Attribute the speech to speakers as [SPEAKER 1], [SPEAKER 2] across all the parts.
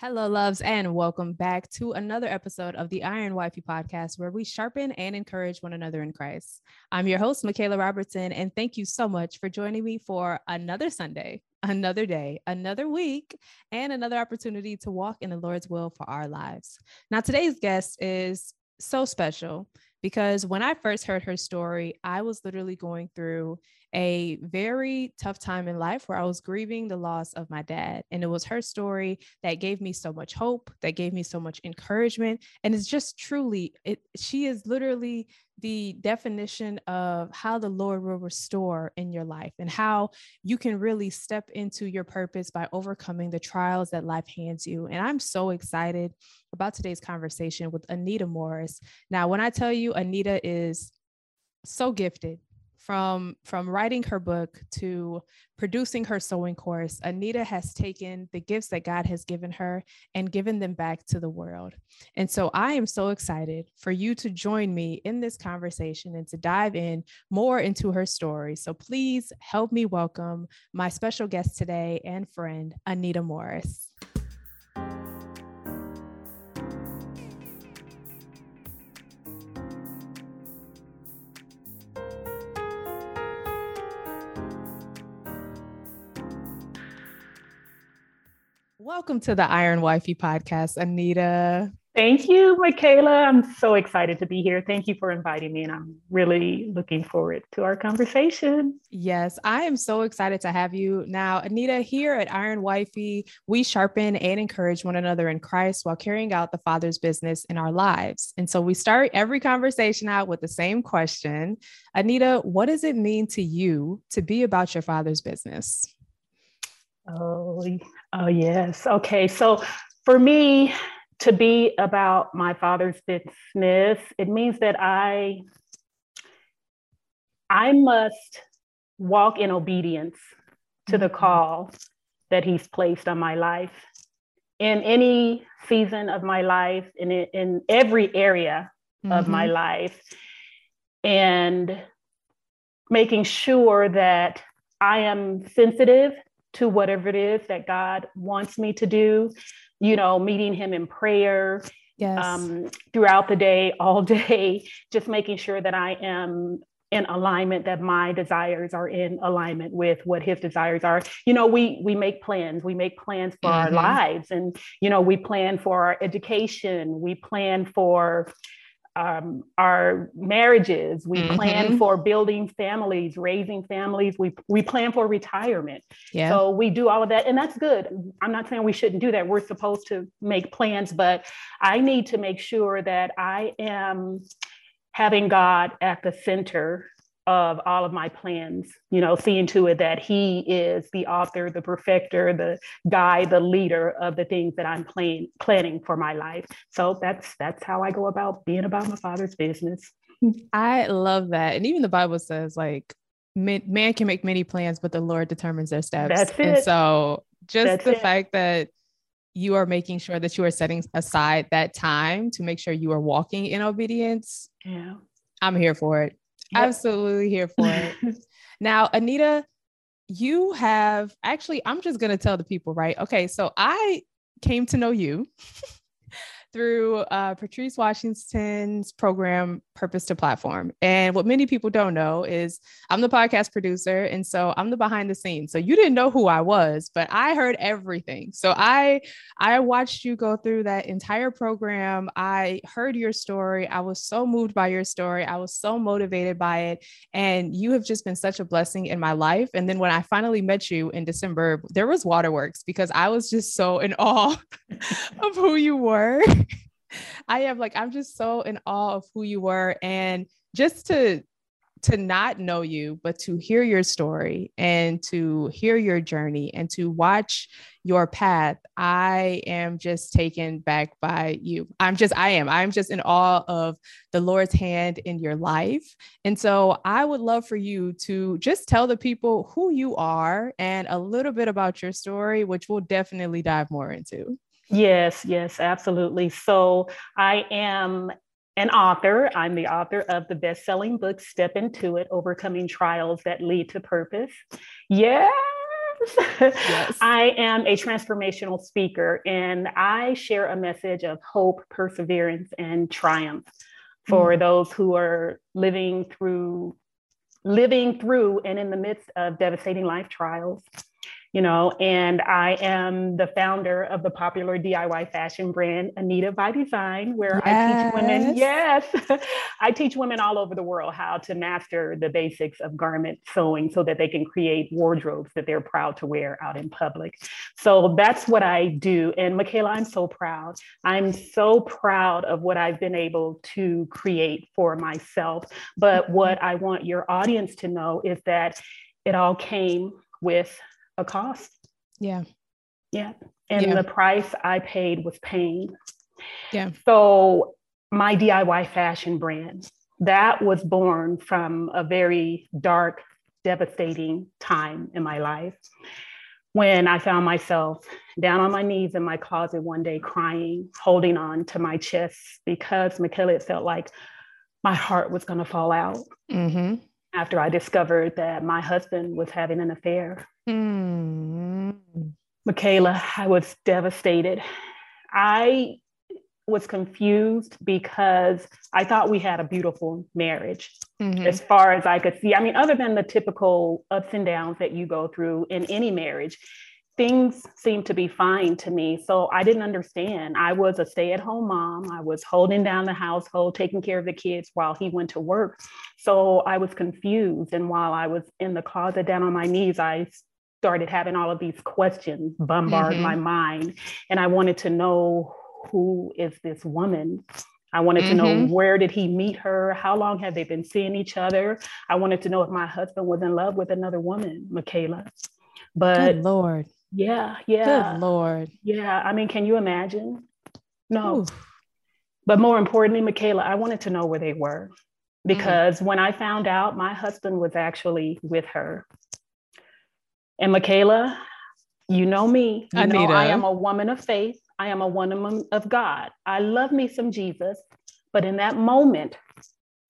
[SPEAKER 1] Hello, loves, and welcome back to another episode of the Iron Wifey podcast, where we sharpen and encourage one another in Christ. I'm your host, Michaela Robertson, and thank you so much for joining me for another Sunday, another day, another week, and another opportunity to walk in the Lord's will for our lives. Now, today's guest is so special because when I first heard her story, I was literally going through a very tough time in life where I was grieving the loss of my dad. And it was her story that gave me so much hope, that gave me so much encouragement. And it's just truly, it, she is literally the definition of how the Lord will restore in your life and how you can really step into your purpose by overcoming the trials that life hands you. And I'm so excited about today's conversation with Anita Morris. Now, when I tell you Anita is so gifted, from from writing her book to producing her sewing course anita has taken the gifts that god has given her and given them back to the world. And so i am so excited for you to join me in this conversation and to dive in more into her story. So please help me welcome my special guest today and friend anita morris Welcome to the Iron Wifey podcast, Anita.
[SPEAKER 2] Thank you, Michaela. I'm so excited to be here. Thank you for inviting me, and I'm really looking forward to our conversation.
[SPEAKER 1] Yes, I am so excited to have you. Now, Anita, here at Iron Wifey, we sharpen and encourage one another in Christ while carrying out the Father's business in our lives. And so we start every conversation out with the same question Anita, what does it mean to you to be about your Father's business?
[SPEAKER 2] Oh, oh yes. Okay. So for me to be about my father's business, it means that I I must walk in obedience to the mm-hmm. call that he's placed on my life in any season of my life in in every area mm-hmm. of my mm-hmm. life and making sure that I am sensitive to whatever it is that God wants me to do, you know, meeting Him in prayer. Yes. Um, throughout the day, all day, just making sure that I am in alignment that my desires are in alignment with what his desires are you know we we make plans we make plans for mm-hmm. our lives and you know we plan for our education we plan for um, our marriages. We mm-hmm. plan for building families, raising families. We we plan for retirement. Yeah. So we do all of that, and that's good. I'm not saying we shouldn't do that. We're supposed to make plans, but I need to make sure that I am having God at the center of all of my plans, you know, seeing to it that he is the author, the perfecter, the guy, the leader of the things that I'm plan- planning for my life. So that's that's how I go about being about my father's business.
[SPEAKER 1] I love that. And even the Bible says like man can make many plans, but the Lord determines their steps. That's it. And so just that's the it. fact that you are making sure that you are setting aside that time to make sure you are walking in obedience. Yeah. I'm here for it. Yep. Absolutely here for it. now, Anita, you have actually, I'm just going to tell the people, right? Okay. So I came to know you through uh, Patrice Washington's program, Purpose to Platform. And what many people don't know is I'm the podcast producer. And so I'm the behind the scenes. So you didn't know who I was, but I heard everything. So I, I watched you go through that entire program. I heard your story. I was so moved by your story. I was so motivated by it. And you have just been such a blessing in my life. And then when I finally met you in December, there was waterworks because I was just so in awe of who you were. I am like, I'm just so in awe of who you were. And just to to not know you, but to hear your story and to hear your journey and to watch your path, I am just taken back by you. I'm just, I am, I'm just in awe of the Lord's hand in your life. And so I would love for you to just tell the people who you are and a little bit about your story, which we'll definitely dive more into.
[SPEAKER 2] Yes, yes, absolutely. So I am an author. I'm the author of the best selling book, Step Into It Overcoming Trials That Lead to Purpose. Yes, yes. I am a transformational speaker and I share a message of hope, perseverance, and triumph for mm. those who are living through living through and in the midst of devastating life trials you know, and I am the founder of the popular DIY fashion brand Anita by Design, where yes. I teach women, yes, I teach women all over the world how to master the basics of garment sewing so that they can create wardrobes that they're proud to wear out in public. So that's what I do. And Michaela, I'm so proud. I'm so proud of what I've been able to create for myself. But what I want your audience to know is that it all came with a cost.
[SPEAKER 1] Yeah.
[SPEAKER 2] Yeah. And yeah. the price I paid was pain.
[SPEAKER 1] Yeah.
[SPEAKER 2] So my DIY fashion brand, that was born from a very dark, devastating time in my life when I found myself down on my knees in my closet one day crying, holding on to my chest because Michaela, it felt like my heart was going to fall out. Mm-hmm. After I discovered that my husband was having an affair Mm. Michaela, I was devastated. I was confused because I thought we had a beautiful marriage mm-hmm. as far as I could see. I mean, other than the typical ups and downs that you go through in any marriage, things seemed to be fine to me. So I didn't understand. I was a stay at home mom. I was holding down the household, taking care of the kids while he went to work. So I was confused. And while I was in the closet down on my knees, I started having all of these questions bombard mm-hmm. my mind. And I wanted to know who is this woman? I wanted mm-hmm. to know mm-hmm. where did he meet her? How long have they been seeing each other? I wanted to know if my husband was in love with another woman, Michaela. But
[SPEAKER 1] Good Lord.
[SPEAKER 2] Yeah, yeah.
[SPEAKER 1] Good Lord.
[SPEAKER 2] Yeah. I mean, can you imagine? No. Oof. But more importantly, Michaela, I wanted to know where they were mm-hmm. because mm-hmm. when I found out my husband was actually with her, and Michaela, you know me. You Anita. know I am a woman of faith. I am a woman of God. I love me some Jesus. But in that moment,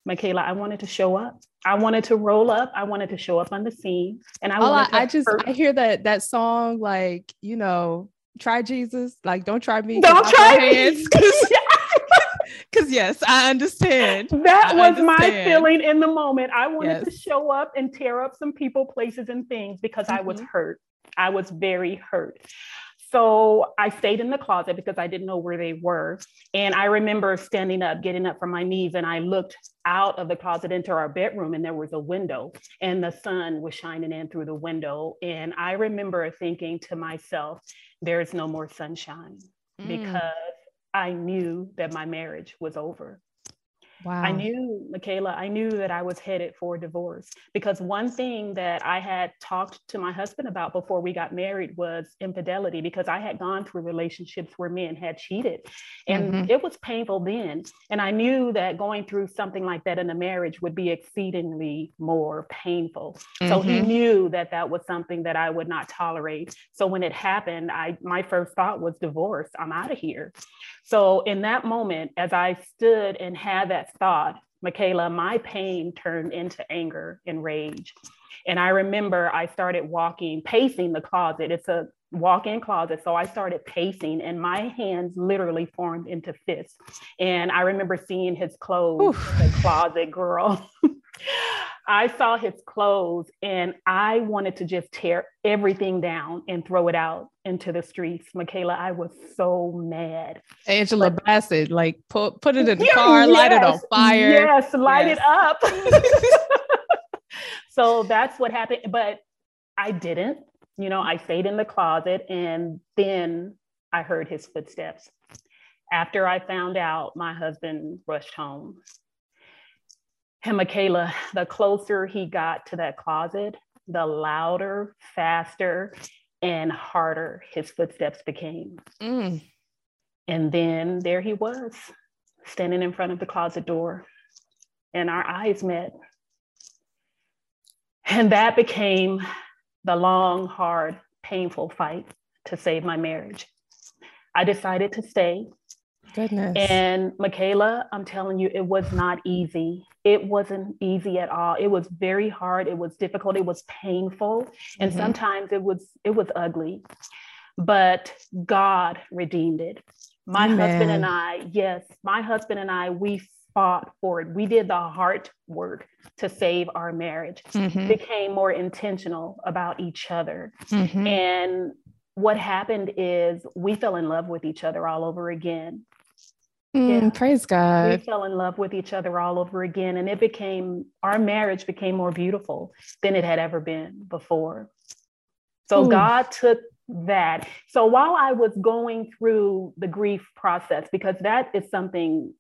[SPEAKER 2] Michaela, I wanted to show up. I wanted to roll up. I wanted to show up on the scene. And I oh,
[SPEAKER 1] wanted I, I just hurt. I hear that that song, like, you know, try Jesus. Like, don't try me.
[SPEAKER 2] Don't try me.
[SPEAKER 1] Because yes, I understand.
[SPEAKER 2] That I was understand. my feeling in the moment. I wanted yes. to show up and tear up some people, places, and things because mm-hmm. I was mm-hmm. hurt. I was very hurt. So I stayed in the closet because I didn't know where they were. And I remember standing up, getting up from my knees, and I looked out of the closet into our bedroom, and there was a window, and the sun was shining in through the window. And I remember thinking to myself, there is no more sunshine mm. because I knew that my marriage was over. Wow. I knew, Michaela, I knew that I was headed for divorce because one thing that I had talked to my husband about before we got married was infidelity because I had gone through relationships where men had cheated and mm-hmm. it was painful then. And I knew that going through something like that in a marriage would be exceedingly more painful. Mm-hmm. So he mm-hmm. knew that that was something that I would not tolerate. So when it happened, I my first thought was divorce. I'm out of here. So in that moment, as I stood and had that thought, Michaela, my pain turned into anger and rage. And I remember I started walking, pacing the closet. It's a walk in closet. So I started pacing, and my hands literally formed into fists. And I remember seeing his clothes Oof. the closet, girl. I saw his clothes and I wanted to just tear everything down and throw it out into the streets. Michaela, I was so mad.
[SPEAKER 1] Angela but, Bassett, like put put it in the car, yes, light it on fire.
[SPEAKER 2] Yes, light yes. it up. so that's what happened. But I didn't. You know, I stayed in the closet and then I heard his footsteps. After I found out, my husband rushed home and Michaela, the closer he got to that closet, the louder, faster, and harder his footsteps became. Mm. And then there he was, standing in front of the closet door, and our eyes met. And that became the long, hard, painful fight to save my marriage. I decided to stay.
[SPEAKER 1] Goodness.
[SPEAKER 2] And Michaela, I'm telling you, it was not easy. It wasn't easy at all. It was very hard. It was difficult. It was painful. And mm-hmm. sometimes it was it was ugly. But God redeemed it. My Amen. husband and I, yes, my husband and I, we fought for it. We did the hard work to save our marriage, mm-hmm. became more intentional about each other. Mm-hmm. And what happened is we fell in love with each other all over again.
[SPEAKER 1] Mm, yeah. Praise God.
[SPEAKER 2] We fell in love with each other all over again. And it became, our marriage became more beautiful than it had ever been before. So Ooh. God took that. So while I was going through the grief process, because that is something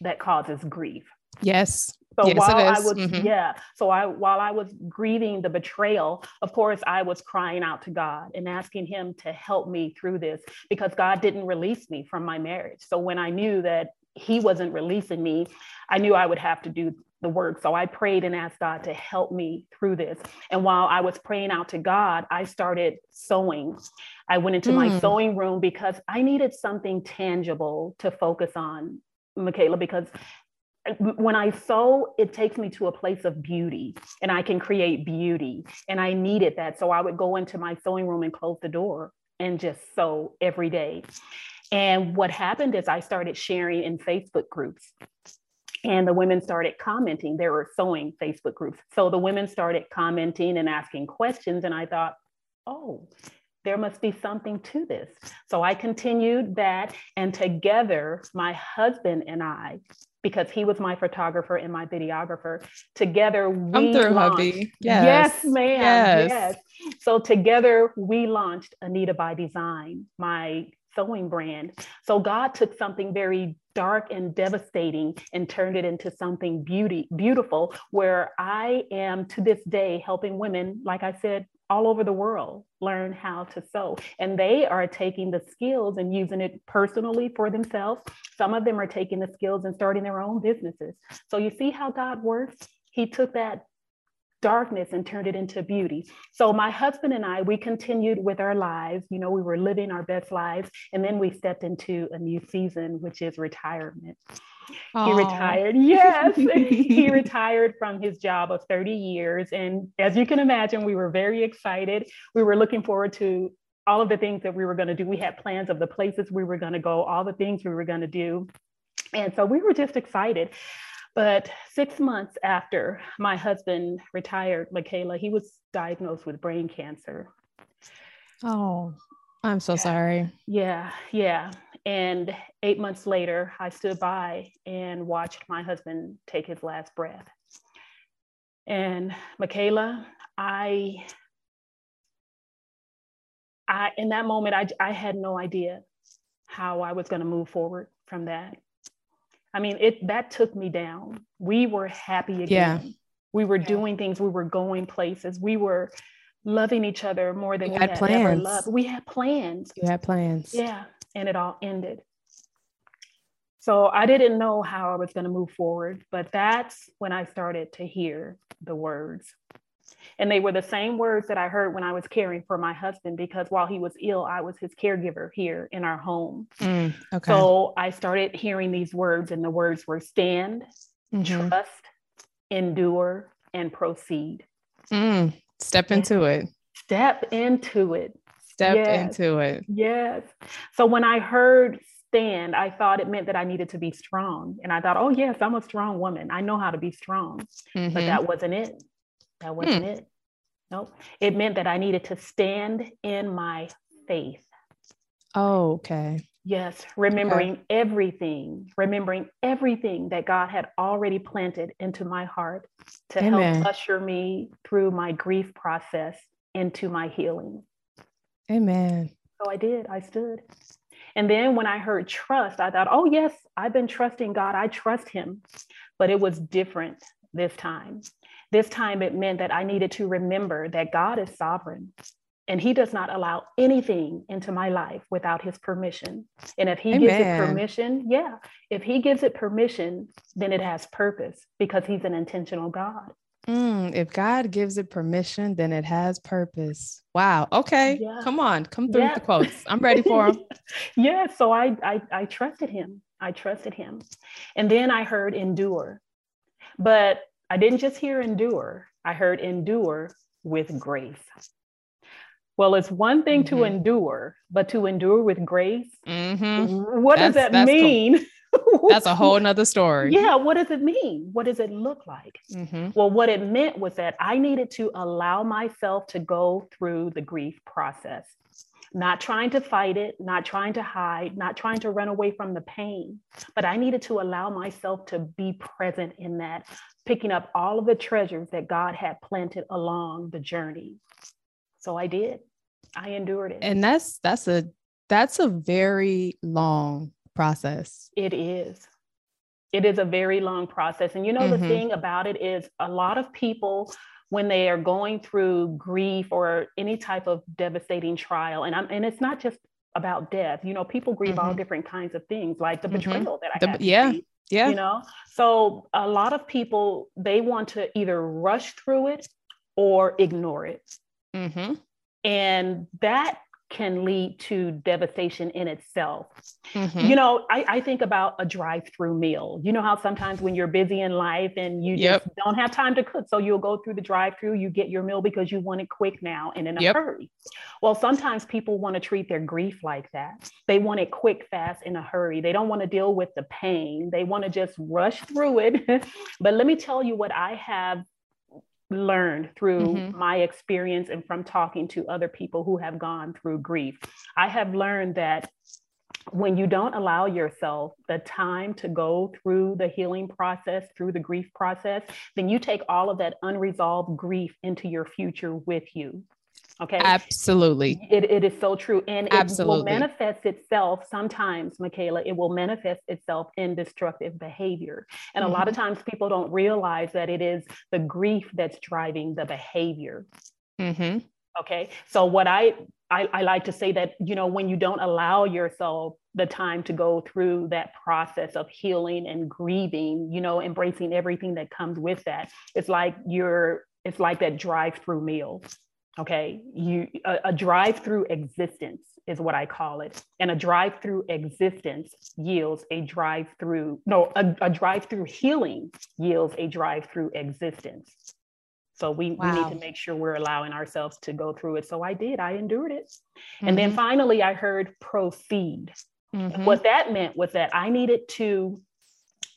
[SPEAKER 2] that causes grief.
[SPEAKER 1] Yes.
[SPEAKER 2] So
[SPEAKER 1] yes,
[SPEAKER 2] while I was, mm-hmm. yeah, so I while I was grieving the betrayal, of course, I was crying out to God and asking Him to help me through this because God didn't release me from my marriage. So when I knew that He wasn't releasing me, I knew I would have to do the work. So I prayed and asked God to help me through this. And while I was praying out to God, I started sewing. I went into mm. my sewing room because I needed something tangible to focus on, Michaela, because when I sew, it takes me to a place of beauty and I can create beauty. And I needed that. So I would go into my sewing room and close the door and just sew every day. And what happened is I started sharing in Facebook groups. And the women started commenting. There were sewing Facebook groups. So the women started commenting and asking questions. And I thought, oh, there must be something to this. So I continued that. And together, my husband and I because he was my photographer and my videographer. Together, we Come through, launched, hubby. Yes, yes ma'am. Yes. yes. So together, we launched Anita by Design, my sewing brand. So God took something very dark and devastating and turned it into something beauty beautiful where I am to this day helping women like I said all over the world learn how to sew. And they are taking the skills and using it personally for themselves. Some of them are taking the skills and starting their own businesses. So you see how God works? He took that darkness and turned it into beauty. So my husband and I, we continued with our lives. You know, we were living our best lives. And then we stepped into a new season, which is retirement. Aww. He retired. Yes, he retired from his job of 30 years. And as you can imagine, we were very excited. We were looking forward to all of the things that we were going to do. We had plans of the places we were going to go, all the things we were going to do. And so we were just excited. But six months after my husband retired, Michaela, he was diagnosed with brain cancer.
[SPEAKER 1] Oh, I'm so sorry.
[SPEAKER 2] Yeah, yeah. And eight months later, I stood by and watched my husband take his last breath. And Michaela, I, I in that moment, I, I had no idea how I was going to move forward from that. I mean, it that took me down. We were happy again. Yeah. We were doing things. We were going places. We were loving each other more than we, we had, had plans. ever loved. We had plans.
[SPEAKER 1] You had plans.
[SPEAKER 2] Yeah and it all ended. So I didn't know how I was going to move forward, but that's when I started to hear the words. And they were the same words that I heard when I was caring for my husband because while he was ill, I was his caregiver here in our home. Mm, okay. So I started hearing these words, and the words were stand, mm-hmm. trust, endure, and proceed.
[SPEAKER 1] Mm, step into it.
[SPEAKER 2] Step into it
[SPEAKER 1] stepped yes. into it.
[SPEAKER 2] Yes. So when I heard stand, I thought it meant that I needed to be strong. And I thought, oh, yes, I'm a strong woman. I know how to be strong. Mm-hmm. But that wasn't it. That wasn't mm. it. Nope. It meant that I needed to stand in my faith.
[SPEAKER 1] Oh, okay.
[SPEAKER 2] Yes, remembering okay. everything, remembering everything that God had already planted into my heart to Amen. help usher me through my grief process into my healing.
[SPEAKER 1] Amen.
[SPEAKER 2] So I did. I stood. And then when I heard trust, I thought, oh, yes, I've been trusting God. I trust Him. But it was different this time. This time it meant that I needed to remember that God is sovereign and He does not allow anything into my life without His permission. And if He Amen. gives it permission, yeah, if He gives it permission, then it has purpose because He's an intentional God.
[SPEAKER 1] Mm, if God gives it permission, then it has purpose. Wow. Okay. Yeah. Come on. Come through yeah. the quotes. I'm ready for them.
[SPEAKER 2] yeah. So I, I I trusted him. I trusted him. And then I heard endure. But I didn't just hear endure. I heard endure with grace. Well, it's one thing mm-hmm. to endure, but to endure with grace, mm-hmm. what that's, does that mean?
[SPEAKER 1] that's a whole nother story.
[SPEAKER 2] Yeah. What does it mean? What does it look like? Mm-hmm. Well, what it meant was that I needed to allow myself to go through the grief process, not trying to fight it, not trying to hide, not trying to run away from the pain, but I needed to allow myself to be present in that, picking up all of the treasures that God had planted along the journey. So I did. I endured it.
[SPEAKER 1] And that's that's a that's a very long process.
[SPEAKER 2] It is. It is a very long process. And you know, mm-hmm. the thing about it is a lot of people when they are going through grief or any type of devastating trial, and I'm and it's not just about death. You know, people grieve mm-hmm. all different kinds of things, like the mm-hmm. betrayal that I the, had.
[SPEAKER 1] Yeah. Yeah.
[SPEAKER 2] You know, so a lot of people they want to either rush through it or ignore it. Mm-hmm. And that can lead to devastation in itself. Mm-hmm. You know, I, I, think about a drive-through meal. You know how sometimes when you're busy in life and you yep. just don't have time to cook, so you'll go through the drive-through, you get your meal because you want it quick now and in a yep. hurry. Well, sometimes people want to treat their grief like that. They want it quick, fast, in a hurry. They don't want to deal with the pain. They want to just rush through it. but let me tell you what I have learned through mm-hmm. my experience and from talking to other people who have gone through grief. I have learned that when you don't allow yourself the time to go through the healing process, through the grief process, then you take all of that unresolved grief into your future with you. Okay.
[SPEAKER 1] Absolutely.
[SPEAKER 2] It, it is so true. And it Absolutely. will manifest itself sometimes, Michaela, it will manifest itself in destructive behavior. And mm-hmm. a lot of mm-hmm. times people don't realize that it is the grief that's driving the behavior. Mm-hmm. Okay. So what I, I I like to say that, you know, when you don't allow yourself the time to go through that process of healing and grieving, you know, embracing everything that comes with that, it's like you're, it's like that drive through meal okay you a, a drive through existence is what i call it and a drive through existence yields a drive through no a, a drive through healing yields a drive through existence so we, wow. we need to make sure we're allowing ourselves to go through it so i did i endured it mm-hmm. and then mm-hmm. finally i heard proceed mm-hmm. what that meant was that i needed to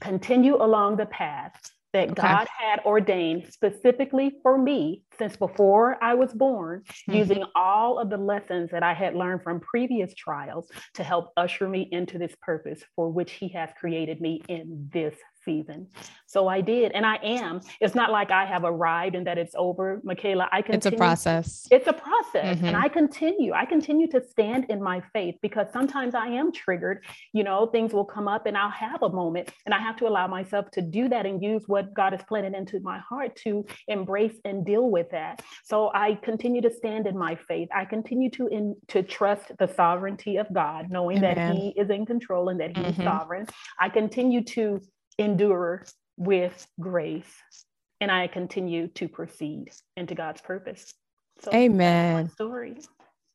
[SPEAKER 2] continue along the path that okay. God had ordained specifically for me since before I was born, mm-hmm. using all of the lessons that I had learned from previous trials to help usher me into this purpose for which He has created me in this season. So I did, and I am. It's not like I have arrived and that it's over, Michaela. I continue.
[SPEAKER 1] It's a process.
[SPEAKER 2] It's a process, mm-hmm. and I continue. I continue to stand in my faith because sometimes I am triggered. You know, things will come up, and I'll have a moment, and I have to allow myself to do that and use what God has planted into my heart to embrace and deal with that. So I continue to stand in my faith. I continue to in to trust the sovereignty of God, knowing Amen. that He is in control and that He mm-hmm. is sovereign. I continue to endure with grace. And I continue to proceed into God's purpose.
[SPEAKER 1] So Amen.
[SPEAKER 2] story.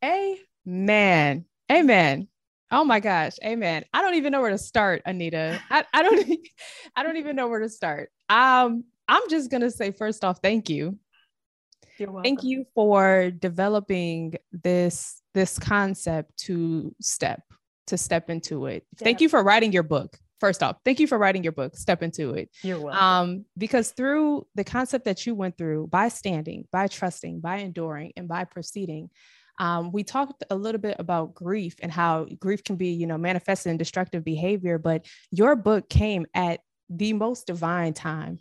[SPEAKER 1] Amen. Amen. Oh my gosh. Amen. I don't even know where to start, Anita. I, I don't I don't even know where to start. Um, I'm just gonna say first off, thank you. Thank you for developing this this concept to step to step into it. Thank you for writing your book first off, thank you for writing your book. Step into it.
[SPEAKER 2] You're welcome. Um,
[SPEAKER 1] because through the concept that you went through, by standing, by trusting, by enduring, and by proceeding, um, we talked a little bit about grief and how grief can be, you know, manifested in destructive behavior. But your book came at the most divine time.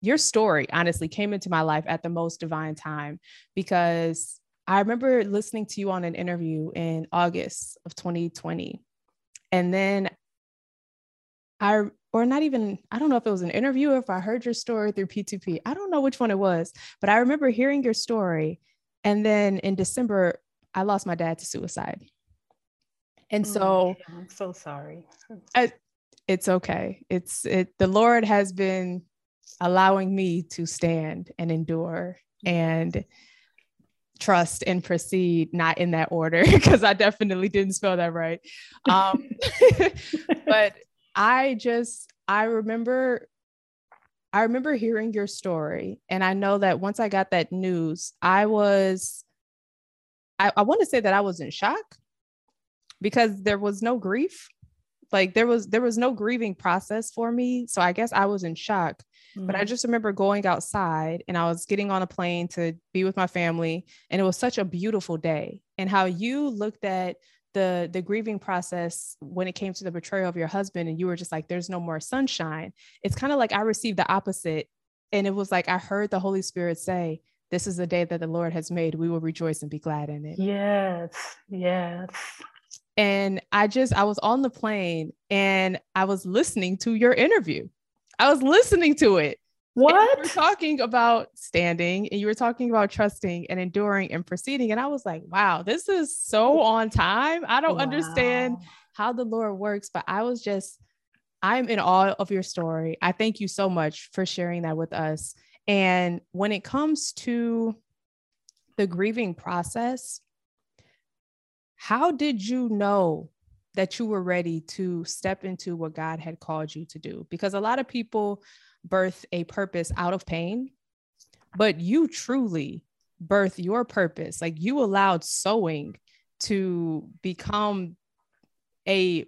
[SPEAKER 1] Your story, honestly, came into my life at the most divine time because I remember listening to you on an interview in August of 2020. And then I or not even I don't know if it was an interview or if I heard your story through P2P. I don't know which one it was, but I remember hearing your story. And then in December, I lost my dad to suicide. And oh, so
[SPEAKER 2] I'm so sorry.
[SPEAKER 1] I, it's okay. It's it the Lord has been allowing me to stand and endure and trust and proceed not in that order because i definitely didn't spell that right um, but i just i remember i remember hearing your story and i know that once i got that news i was i, I want to say that i was in shock because there was no grief like there was there was no grieving process for me so i guess i was in shock mm-hmm. but i mm-hmm. just remember going outside and i was getting on a plane to be with my family and it was such a beautiful day and how you looked at the the grieving process when it came to the betrayal of your husband and you were just like there's no more sunshine it's kind of like i received the opposite and it was like i heard the holy spirit say this is the day that the lord has made we will rejoice and be glad in it
[SPEAKER 2] yes yes
[SPEAKER 1] and I just, I was on the plane and I was listening to your interview. I was listening to it.
[SPEAKER 2] What?
[SPEAKER 1] you were talking about standing and you were talking about trusting and enduring and proceeding. And I was like, wow, this is so on time. I don't wow. understand how the Lord works, but I was just, I'm in awe of your story. I thank you so much for sharing that with us. And when it comes to the grieving process, how did you know that you were ready to step into what God had called you to do? Because a lot of people birth a purpose out of pain, but you truly birth your purpose. Like you allowed sewing to become a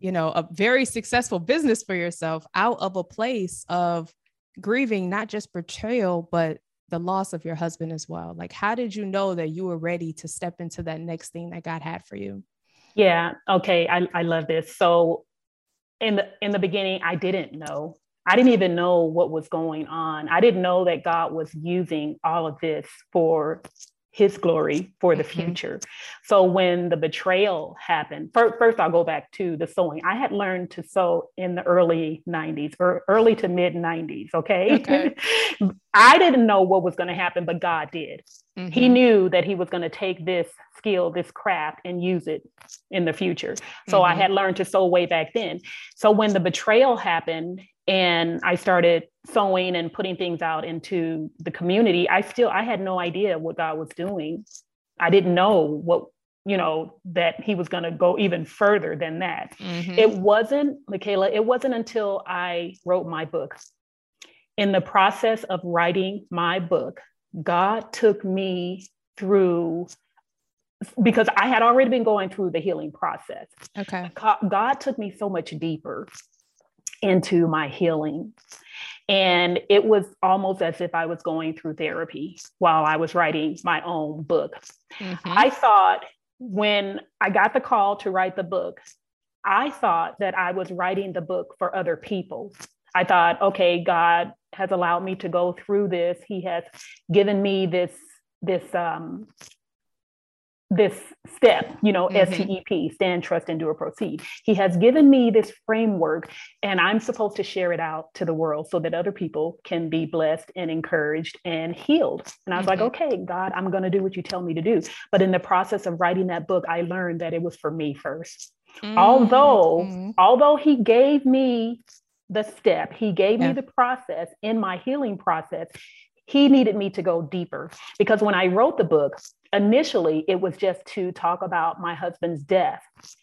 [SPEAKER 1] you know a very successful business for yourself out of a place of grieving not just betrayal but the loss of your husband as well. Like, how did you know that you were ready to step into that next thing that God had for you?
[SPEAKER 2] Yeah. Okay. I, I love this. So in the in the beginning, I didn't know. I didn't even know what was going on. I didn't know that God was using all of this for his glory for the mm-hmm. future. So when the betrayal happened, first, first, I'll go back to the sewing. I had learned to sew in the early 90s or early to mid 90s. Okay. okay. I didn't know what was going to happen, but God did. Mm-hmm. He knew that he was going to take this skill, this craft, and use it in the future. So mm-hmm. I had learned to sew way back then. So when the betrayal happened and I started sewing and putting things out into the community, I still I had no idea what God was doing. I didn't know what you know that he was going to go even further than that. Mm-hmm. It wasn't, Michaela, it wasn't until I wrote my book. In the process of writing my book, God took me through because I had already been going through the healing process.
[SPEAKER 1] Okay.
[SPEAKER 2] God took me so much deeper into my healing. And it was almost as if I was going through therapy while I was writing my own book. Mm-hmm. I thought when I got the call to write the book, I thought that I was writing the book for other people. I thought, okay, God has allowed me to go through this. He has given me this this um, this step, you know, mm-hmm. STEP, stand, trust, endure, proceed. He has given me this framework, and I'm supposed to share it out to the world so that other people can be blessed and encouraged and healed. And I was mm-hmm. like, okay, God, I'm going to do what you tell me to do. But in the process of writing that book, I learned that it was for me 1st mm-hmm. Although, although He gave me the step, He gave yeah. me the process in my healing process he needed me to go deeper because when I wrote the book, initially it was just to talk about my husband's death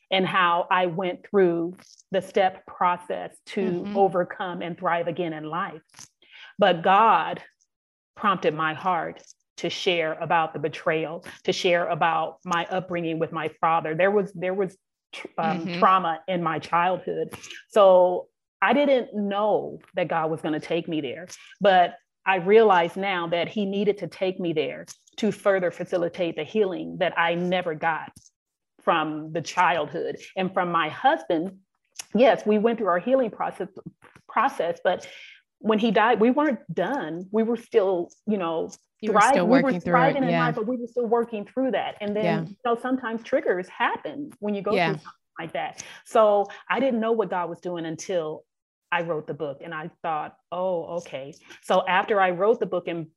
[SPEAKER 2] and how I went through the step process to mm-hmm. overcome and thrive again in life. But God prompted my heart to share about the betrayal, to share about my upbringing with my father. There was there was um, mm-hmm. trauma in my childhood, so I didn't know that God was going to take me there. But I realize now that he needed to take me there to further facilitate the healing that I never got from the childhood and from my husband. Yes, we went through our healing process process, but when he died, we weren't done. We were still, you know,
[SPEAKER 1] you were still working we were thriving
[SPEAKER 2] through
[SPEAKER 1] it. Yeah.
[SPEAKER 2] Life, but we were still working through that. And then, yeah. you know, sometimes triggers happen when you go yeah. through something like that. So I didn't know what God was doing until I wrote the book and I thought, oh, okay. So after I wrote the book and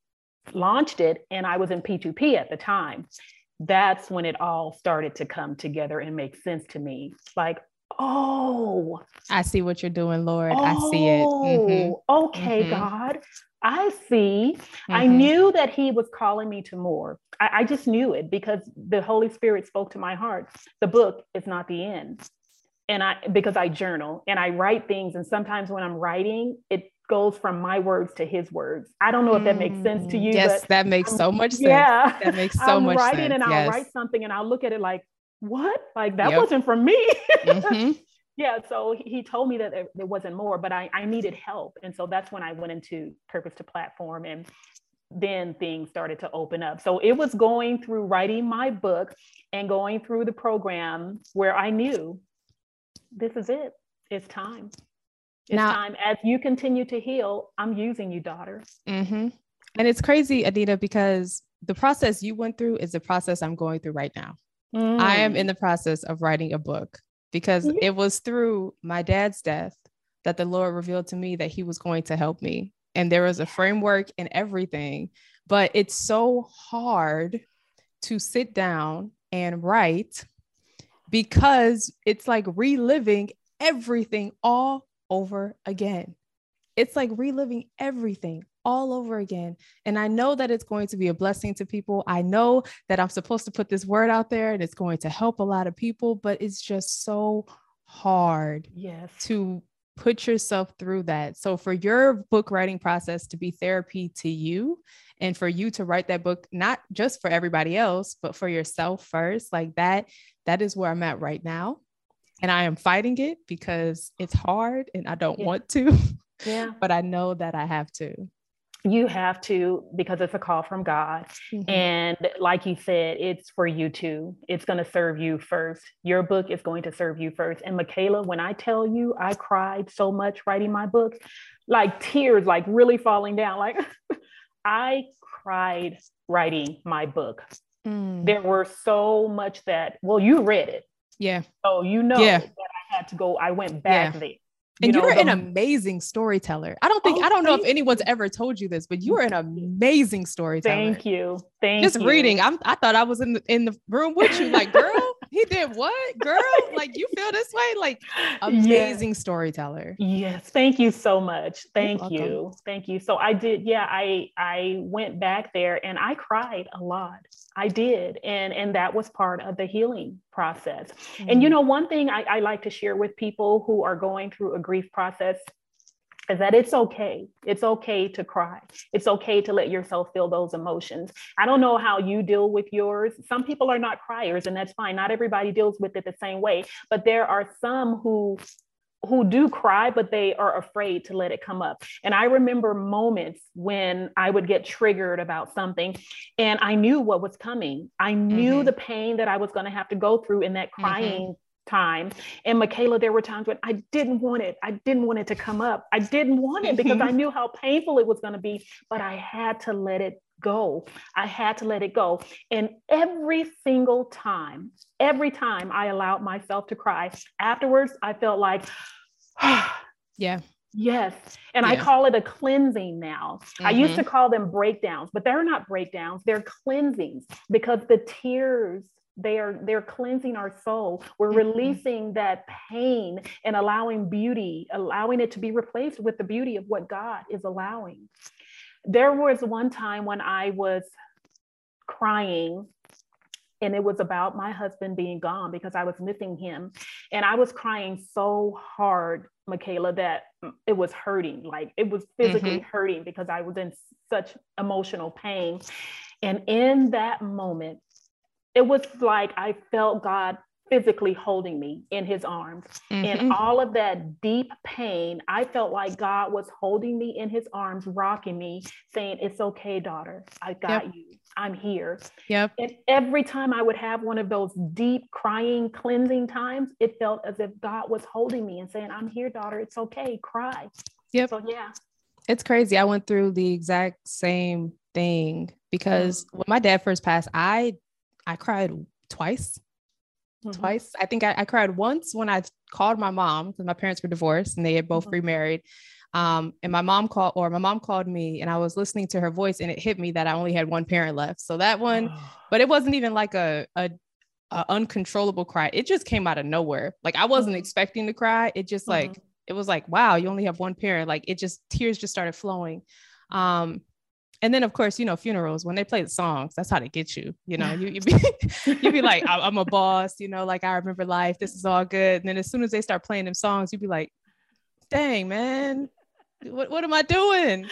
[SPEAKER 2] launched it, and I was in P2P at the time, that's when it all started to come together and make sense to me. Like, Oh,
[SPEAKER 1] I see what you're doing, Lord. Oh, I see it.
[SPEAKER 2] Mm-hmm. Oh, okay, mm-hmm. God. I see. Mm-hmm. I knew that He was calling me to more. I, I just knew it because the Holy Spirit spoke to my heart. The book is not the end. And I, because I journal and I write things, and sometimes when I'm writing, it goes from my words to his words. I don't know if that makes sense to you.
[SPEAKER 1] Yes, that makes so much sense. Yeah, that makes so
[SPEAKER 2] I'm
[SPEAKER 1] much
[SPEAKER 2] writing sense. and I'll yes. write something and I'll look at it like, what? Like that yep. wasn't from me. mm-hmm. Yeah. So he told me that there wasn't more, but I, I needed help. And so that's when I went into Purpose to Platform and then things started to open up. So it was going through writing my book and going through the program where I knew this is it. It's time. It's now, time. As you continue to heal, I'm using you, daughter.
[SPEAKER 1] Mm-hmm. And it's crazy, Anita, because the process you went through is the process I'm going through right now. Mm. I am in the process of writing a book because mm-hmm. it was through my dad's death that the Lord revealed to me that he was going to help me. And there was a framework and everything, but it's so hard to sit down and write because it's like reliving everything all over again. It's like reliving everything all over again. And I know that it's going to be a blessing to people. I know that I'm supposed to put this word out there and it's going to help a lot of people, but it's just so hard
[SPEAKER 2] yes.
[SPEAKER 1] to put yourself through that. So for your book writing process to be therapy to you and for you to write that book not just for everybody else, but for yourself first, like that that is where I'm at right now. And I am fighting it because it's hard and I don't yeah. want to.
[SPEAKER 2] Yeah.
[SPEAKER 1] but I know that I have to
[SPEAKER 2] you have to because it's a call from god mm-hmm. and like you said it's for you too it's going to serve you first your book is going to serve you first and michaela when i tell you i cried so much writing my book like tears like really falling down like i cried writing my book mm. there were so much that well you read it
[SPEAKER 1] yeah
[SPEAKER 2] so you know yeah. that i had to go i went back yeah. there
[SPEAKER 1] and you are an amazing storyteller. I don't think oh, I don't know if anyone's ever told you this, but you are an amazing storyteller.
[SPEAKER 2] Thank you. Thank
[SPEAKER 1] Just
[SPEAKER 2] you.
[SPEAKER 1] reading. I'm, I thought I was in the in the room with you, like, girl, he did what, girl? Like you feel this way? Like amazing yes. storyteller.
[SPEAKER 2] Yes. Thank you so much. Thank you. Thank you. So I did, yeah, I I went back there and I cried a lot. I did. And and that was part of the healing process. Mm-hmm. And you mm. know, one thing I, I like to share with people who are going through a grief process is that it's okay. It's okay to cry. It's okay to let yourself feel those emotions. I don't know how you deal with yours. Some people are not criers, and that's fine. Not everybody deals with it the same way, but there are some who who do cry but they are afraid to let it come up and i remember moments when i would get triggered about something and i knew what was coming i knew mm-hmm. the pain that i was going to have to go through in that mm-hmm. crying mm-hmm time. And Michaela, there were times when I didn't want it. I didn't want it to come up. I didn't want it because I knew how painful it was going to be, but I had to let it go. I had to let it go. And every single time, every time I allowed myself to cry, afterwards, I felt like,
[SPEAKER 1] yeah.
[SPEAKER 2] Yes. And yeah. I call it a cleansing now. Mm-hmm. I used mm-hmm. to call them breakdowns, but they're not breakdowns, they're cleansings because the tears they are they're cleansing our soul we're mm-hmm. releasing that pain and allowing beauty allowing it to be replaced with the beauty of what god is allowing there was one time when i was crying and it was about my husband being gone because i was missing him and i was crying so hard michaela that it was hurting like it was physically mm-hmm. hurting because i was in such emotional pain and in that moment it was like I felt God physically holding me in his arms. Mm-hmm. And all of that deep pain, I felt like God was holding me in his arms, rocking me, saying, It's okay, daughter. I got yep. you. I'm here.
[SPEAKER 1] Yep.
[SPEAKER 2] And every time I would have one of those deep crying, cleansing times, it felt as if God was holding me and saying, I'm here, daughter. It's okay. Cry.
[SPEAKER 1] Yep.
[SPEAKER 2] So, yeah.
[SPEAKER 1] It's crazy. I went through the exact same thing because mm-hmm. when my dad first passed, I I cried twice. Mm-hmm. Twice. I think I, I, cried once when I called my mom because my parents were divorced and they had both mm-hmm. remarried. Um, and my mom called, or my mom called me, and I was listening to her voice, and it hit me that I only had one parent left. So that one, but it wasn't even like a a an uncontrollable cry. It just came out of nowhere. Like I wasn't mm-hmm. expecting to cry. It just like mm-hmm. it was like, wow, you only have one parent. Like it just tears just started flowing. Um, and then of course, you know, funerals when they play the songs, that's how they get you. You know, you you be you be like, I'm a boss. You know, like I remember life. This is all good. And then as soon as they start playing them songs, you'd be like, dang man, what what am I doing?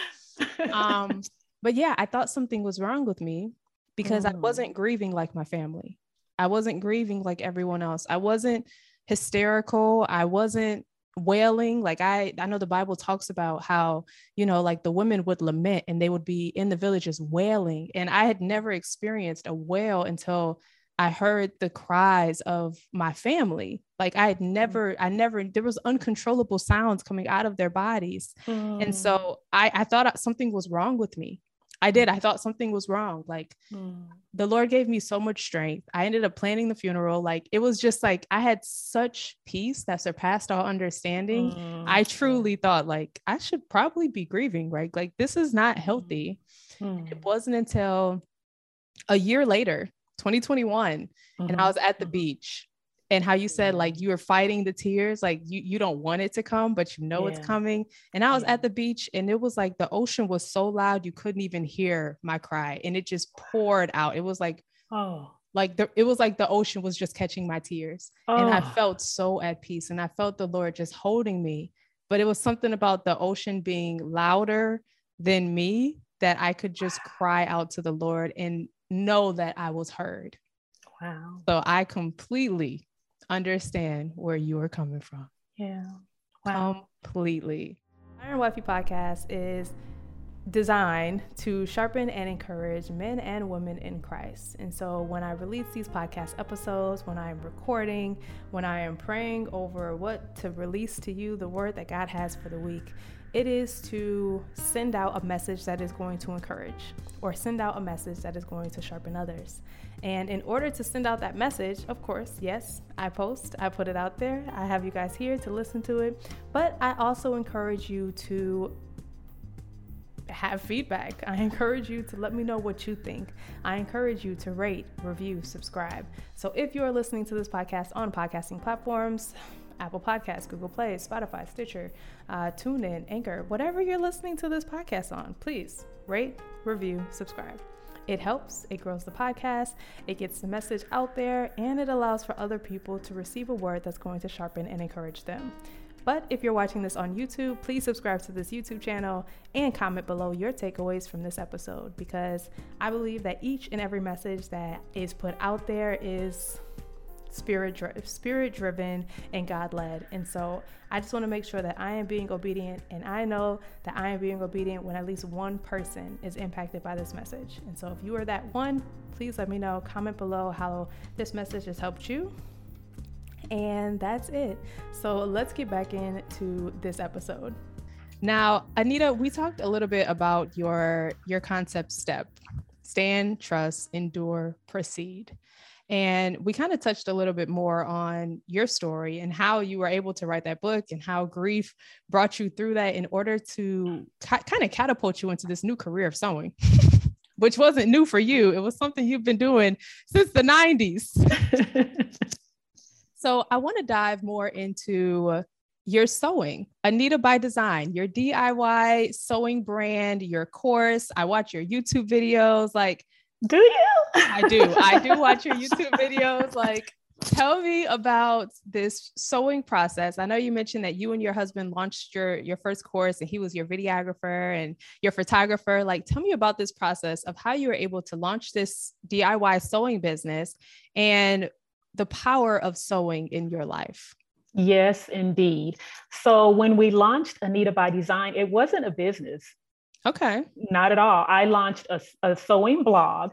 [SPEAKER 1] Um, but yeah, I thought something was wrong with me because mm. I wasn't grieving like my family. I wasn't grieving like everyone else. I wasn't hysterical. I wasn't wailing like i i know the bible talks about how you know like the women would lament and they would be in the villages wailing and i had never experienced a wail until i heard the cries of my family like i had mm. never i never there was uncontrollable sounds coming out of their bodies mm. and so i i thought something was wrong with me I did. I thought something was wrong. Like mm. the Lord gave me so much strength. I ended up planning the funeral. Like it was just like I had such peace that surpassed all understanding. Mm. I truly thought like I should probably be grieving, right? Like this is not healthy. Mm. It wasn't until a year later, 2021, mm-hmm. and I mm-hmm. was at the beach and how you said like you were fighting the tears like you you don't want it to come but you know yeah. it's coming and i was yeah. at the beach and it was like the ocean was so loud you couldn't even hear my cry and it just poured out it was like oh like the, it was like the ocean was just catching my tears oh. and i oh. felt so at peace and i felt the lord just holding me but it was something about the ocean being louder than me that i could just cry out to the lord and know that i was heard
[SPEAKER 2] Wow.
[SPEAKER 1] So I completely understand where you are coming from.
[SPEAKER 2] Yeah.
[SPEAKER 1] Wow. Completely. Iron Wifey podcast is designed to sharpen and encourage men and women in Christ. And so when I release these podcast episodes, when I'm recording, when I am praying over what to release to you, the word that God has for the week, it is to send out a message that is going to encourage or send out a message that is going to sharpen others. And in order to send out that message, of course, yes, I post, I put it out there. I have you guys here to listen to it. But I also encourage you to have feedback. I encourage you to let me know what you think. I encourage you to rate, review, subscribe. So if you're listening to this podcast on podcasting platforms, Apple Podcasts, Google Play, Spotify, Stitcher, uh, TuneIn, Anchor, whatever you're listening to this podcast on, please rate, review, subscribe. It helps, it grows the podcast, it gets the message out there, and it allows for other people to receive a word that's going to sharpen and encourage them. But if you're watching this on YouTube, please subscribe to this YouTube channel and comment below your takeaways from this episode because I believe that each and every message that is put out there is spirit spirit driven and God led. And so I just want to make sure that I am being obedient and I know that I am being obedient when at least one person is impacted by this message. And so if you are that one, please let me know. Comment below how this message has helped you. And that's it. So let's get back into this episode. Now, Anita, we talked a little bit about your your concept step. Stand, trust, endure, proceed. And we kind of touched a little bit more on your story and how you were able to write that book and how grief brought you through that in order to ca- kind of catapult you into this new career of sewing, which wasn't new for you. It was something you've been doing since the 90s. so I want to dive more into your sewing, Anita by Design, your DIY sewing brand, your course. I watch your YouTube videos. Like,
[SPEAKER 2] do you?
[SPEAKER 1] I do. I do watch your YouTube videos. Like, tell me about this sewing process. I know you mentioned that you and your husband launched your your first course and he was your videographer and your photographer. Like, tell me about this process of how you were able to launch this DIY sewing business and the power of sewing in your life.
[SPEAKER 2] Yes, indeed. So when we launched Anita by Design, it wasn't a business.
[SPEAKER 1] Okay.
[SPEAKER 2] Not at all. I launched a, a sewing blog.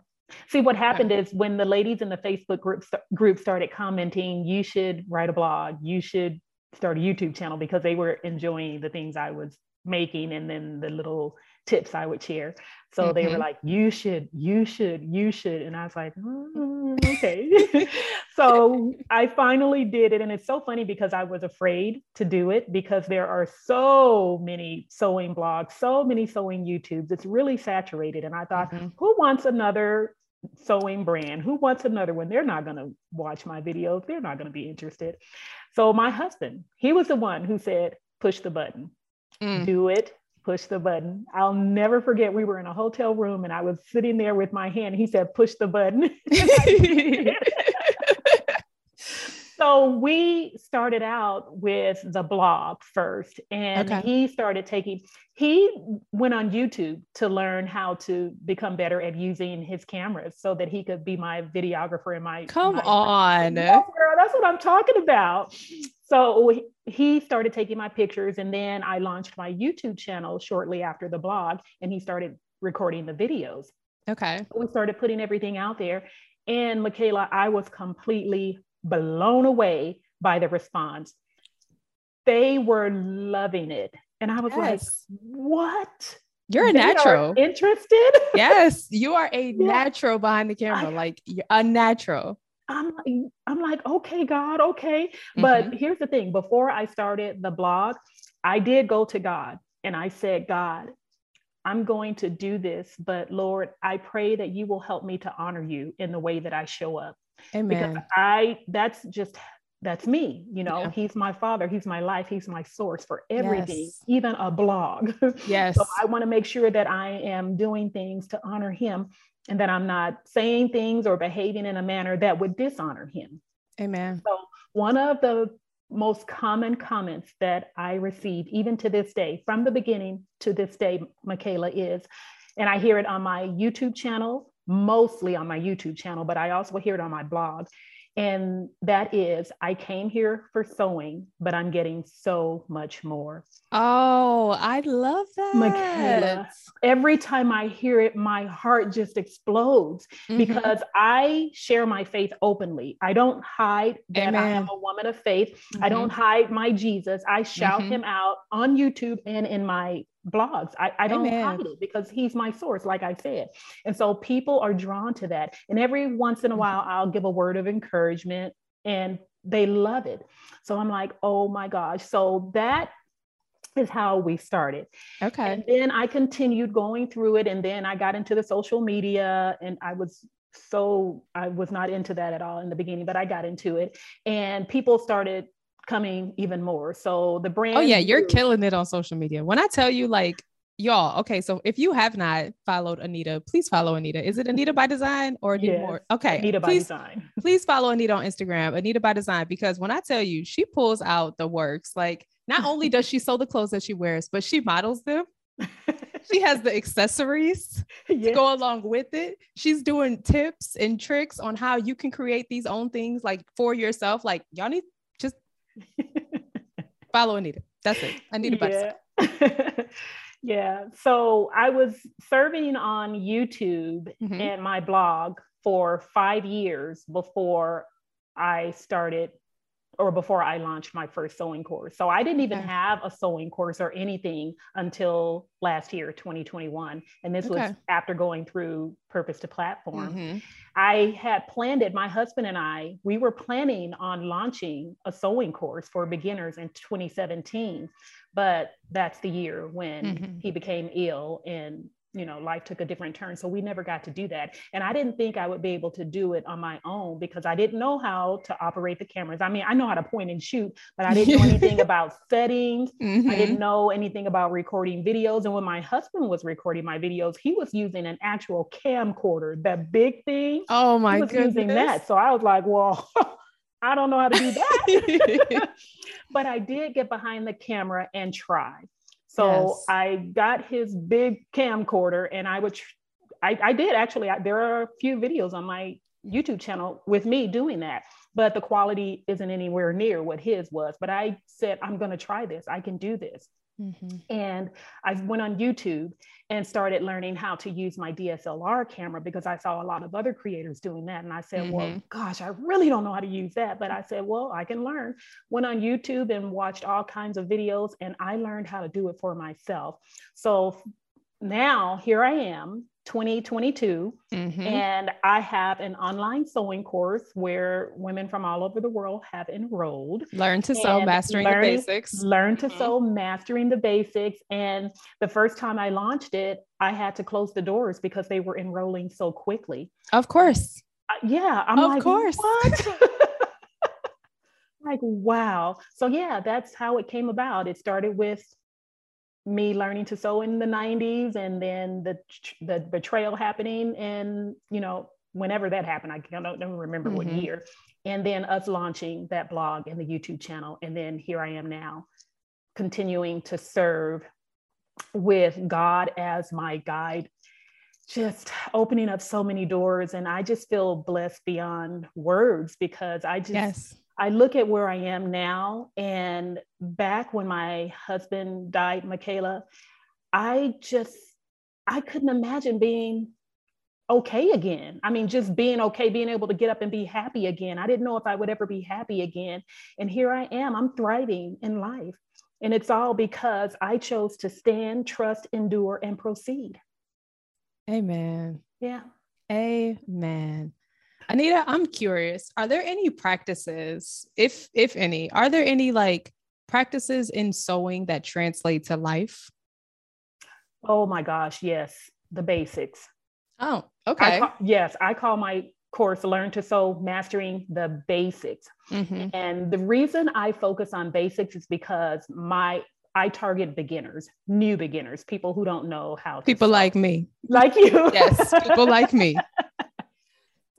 [SPEAKER 2] See, what happened okay. is when the ladies in the Facebook group, group started commenting, you should write a blog, you should start a YouTube channel because they were enjoying the things I was making and then the little tips I would share. So mm-hmm. they were mm-hmm. like, you should, you should, you should. And I was like, mm, okay. so I finally did it. And it's so funny because I was afraid to do it because there are so many sewing blogs, so many sewing YouTubes. It's really saturated. And I thought, mm-hmm. who wants another sewing brand. Who wants another one? They're not going to watch my videos. They're not going to be interested. So my husband, he was the one who said, push the button, mm. do it, push the button. I'll never forget. We were in a hotel room and I was sitting there with my hand. He said, push the button. so we started out with the blog first and okay. he started taking he went on youtube to learn how to become better at using his cameras so that he could be my videographer and my
[SPEAKER 1] come
[SPEAKER 2] my,
[SPEAKER 1] on
[SPEAKER 2] girl, that's what i'm talking about so he started taking my pictures and then i launched my youtube channel shortly after the blog and he started recording the videos
[SPEAKER 1] okay
[SPEAKER 2] we started putting everything out there and michaela i was completely blown away by the response. They were loving it. And I was yes. like, what?
[SPEAKER 1] You're a they natural.
[SPEAKER 2] interested?
[SPEAKER 1] yes, you are a yeah. natural behind the camera. I, like you're a natural.
[SPEAKER 2] I'm like, I'm like, okay, God, okay. Mm-hmm. But here's the thing: before I started the blog, I did go to God and I said, God, I'm going to do this, but Lord, I pray that you will help me to honor you in the way that I show up.
[SPEAKER 1] Amen.
[SPEAKER 2] Because I that's just that's me you know yeah. he's my father he's my life he's my source for everything yes. even a blog
[SPEAKER 1] yes
[SPEAKER 2] so i want to make sure that i am doing things to honor him and that i'm not saying things or behaving in a manner that would dishonor him
[SPEAKER 1] amen
[SPEAKER 2] so one of the most common comments that i receive even to this day from the beginning to this day michaela is and i hear it on my youtube channel mostly on my YouTube channel, but I also hear it on my blog. And that is, I came here for sewing, but I'm getting so much more.
[SPEAKER 1] Oh, I love that.
[SPEAKER 2] Michaela, every time I hear it, my heart just explodes mm-hmm. because I share my faith openly. I don't hide that Amen. I am a woman of faith. Mm-hmm. I don't hide my Jesus. I shout mm-hmm. him out on YouTube and in my blogs. I, I don't Amen. hide it because he's my source, like I said. And so people are drawn to that. And every once in a mm-hmm. while, I'll give a word of encouragement and they love it. So I'm like, oh my gosh. So that is how we started.
[SPEAKER 1] Okay.
[SPEAKER 2] And then I continued going through it. And then I got into the social media and I was so I was not into that at all in the beginning, but I got into it. And people started coming even more. So the brand.
[SPEAKER 1] Oh yeah, you're killing it on social media. When I tell you, like y'all, okay, so if you have not followed Anita, please follow Anita. Is it Anita by Design or yes, more? Okay,
[SPEAKER 2] Anita
[SPEAKER 1] please,
[SPEAKER 2] by Design.
[SPEAKER 1] please follow Anita on Instagram, Anita by Design, because when I tell you, she pulls out the works. Like not only does she sew the clothes that she wears, but she models them. she has the accessories yes. to go along with it. She's doing tips and tricks on how you can create these own things like for yourself. Like y'all need Follow Anita. That's it. Anita
[SPEAKER 2] yeah. yeah. So I was serving on YouTube mm-hmm. and my blog for five years before I started or before I launched my first sewing course. So I didn't even okay. have a sewing course or anything until last year, 2021. And this okay. was after going through Purpose to Platform. Mm-hmm. I had planned it, my husband and I, we were planning on launching a sewing course for beginners in 2017. But that's the year when mm-hmm. he became ill and you know life took a different turn so we never got to do that and i didn't think i would be able to do it on my own because i didn't know how to operate the cameras i mean i know how to point and shoot but i didn't know anything about settings mm-hmm. i didn't know anything about recording videos and when my husband was recording my videos he was using an actual camcorder that big thing
[SPEAKER 1] oh my
[SPEAKER 2] he was
[SPEAKER 1] goodness.
[SPEAKER 2] using that so i was like well I don't know how to do that. but I did get behind the camera and try. So yes. I got his big camcorder and I would, I, I did actually, I, there are a few videos on my YouTube channel with me doing that, but the quality isn't anywhere near what his was. But I said, I'm going to try this. I can do this. Mm-hmm. And I went on YouTube and started learning how to use my DSLR camera because I saw a lot of other creators doing that. And I said, mm-hmm. well, gosh, I really don't know how to use that. But I said, well, I can learn. Went on YouTube and watched all kinds of videos and I learned how to do it for myself. So now here I am 2022 mm-hmm. and i have an online sewing course where women from all over the world have enrolled
[SPEAKER 1] learn to sew mastering learn, the basics.
[SPEAKER 2] learn to mm-hmm. sew mastering the basics and the first time i launched it i had to close the doors because they were enrolling so quickly.
[SPEAKER 1] Of course.
[SPEAKER 2] Uh, yeah i'm
[SPEAKER 1] of
[SPEAKER 2] like
[SPEAKER 1] course.
[SPEAKER 2] What? Like wow. So yeah that's how it came about. It started with me learning to sew in the 90s and then the the betrayal happening and you know whenever that happened i don't, don't remember mm-hmm. what year and then us launching that blog and the youtube channel and then here i am now continuing to serve with god as my guide just opening up so many doors and i just feel blessed beyond words because i just yes. I look at where I am now, and back when my husband died, Michaela, I just I couldn't imagine being okay again. I mean, just being okay, being able to get up and be happy again. I didn't know if I would ever be happy again. And here I am, I'm thriving in life. And it's all because I chose to stand, trust, endure, and proceed.
[SPEAKER 1] Amen.
[SPEAKER 2] Yeah.
[SPEAKER 1] Amen. Anita, I'm curious. Are there any practices, if if any, are there any like practices in sewing that translate to life?
[SPEAKER 2] Oh my gosh, yes, the basics.
[SPEAKER 1] Oh, okay.
[SPEAKER 2] I call, yes, I call my course Learn to Sew Mastering the Basics. Mm-hmm. And the reason I focus on basics is because my I target beginners, new beginners, people who don't know how
[SPEAKER 1] People sew. like me.
[SPEAKER 2] Like you.
[SPEAKER 1] yes, people like me.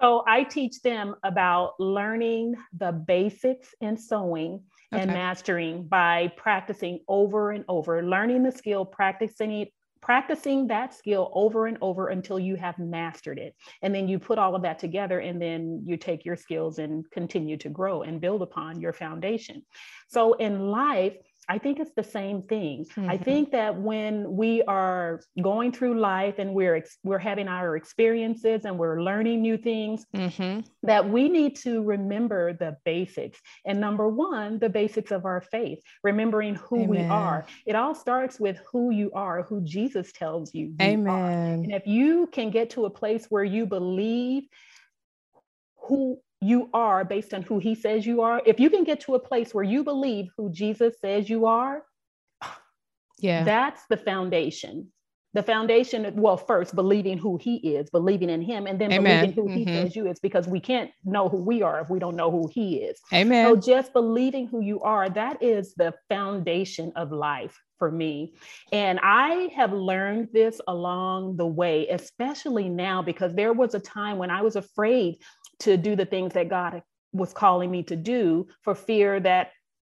[SPEAKER 2] So I teach them about learning the basics in sewing okay. and mastering by practicing over and over, learning the skill, practicing it, practicing that skill over and over until you have mastered it. And then you put all of that together and then you take your skills and continue to grow and build upon your foundation. So in life, I think it's the same thing. Mm-hmm. I think that when we are going through life and we're ex- we're having our experiences and we're learning new things, mm-hmm. that we need to remember the basics. And number one, the basics of our faith, remembering who Amen. we are. It all starts with who you are, who Jesus tells you. you
[SPEAKER 1] Amen.
[SPEAKER 2] Are. And if you can get to a place where you believe who you are based on who he says you are, if you can get to a place where you believe who Jesus says you are,
[SPEAKER 1] yeah,
[SPEAKER 2] that's the foundation. The foundation, well, first believing who he is, believing in him, and then Amen. believing who mm-hmm. he says you is, because we can't know who we are if we don't know who he is.
[SPEAKER 1] Amen.
[SPEAKER 2] So just believing who you are, that is the foundation of life for me. And I have learned this along the way, especially now, because there was a time when I was afraid to do the things that God was calling me to do for fear that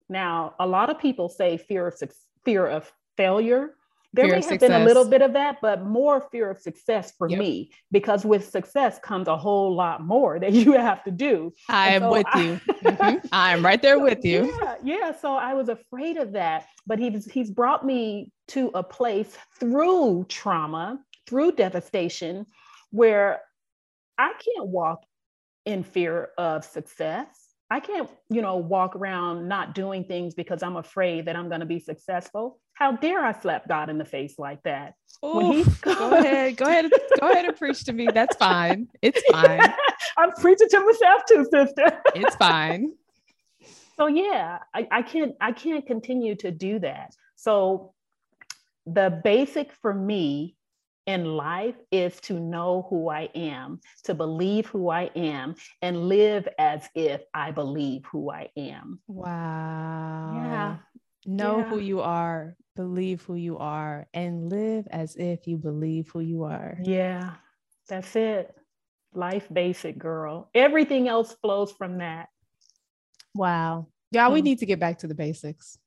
[SPEAKER 2] now a lot of people say fear of fear of failure there fear may have success. been a little bit of that but more fear of success for yep. me because with success comes a whole lot more that you have to do
[SPEAKER 1] i am so with I, you mm-hmm. i'm right there with you
[SPEAKER 2] yeah, yeah so i was afraid of that but he's he's brought me to a place through trauma through devastation where I can't walk in fear of success. I can't, you know, walk around not doing things because I'm afraid that I'm going to be successful. How dare I slap God in the face like that?
[SPEAKER 1] Ooh, go ahead, go ahead, go ahead and preach to me. That's fine. It's fine. Yeah,
[SPEAKER 2] I'm preaching to myself too, sister.
[SPEAKER 1] it's fine.
[SPEAKER 2] So yeah, I, I can't I can't continue to do that. So the basic for me in life is to know who I am, to believe who I am, and live as if I believe who I am.
[SPEAKER 1] Wow.
[SPEAKER 2] Yeah.
[SPEAKER 1] Know yeah. who you are, believe who you are, and live as if you believe who you are.
[SPEAKER 2] Yeah, that's it. Life basic, girl. Everything else flows from that.
[SPEAKER 1] Wow. Yeah, we hmm. need to get back to the basics.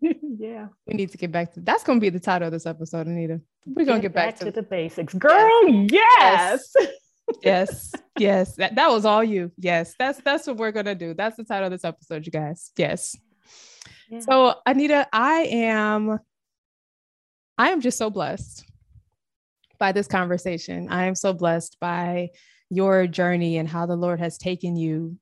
[SPEAKER 2] yeah.
[SPEAKER 1] We need to get back to that's gonna be the title of this episode, Anita. We're gonna get, back, back to,
[SPEAKER 2] to, the basics. Girl, yes.
[SPEAKER 1] Yes. yes. That, that was all you. Yes. That's that's what we're gonna do. That's the title of this episode, you guys. Yes. Yeah. So Anita, I am I am just so blessed by this conversation. I am so blessed by your journey and how the Lord has taken you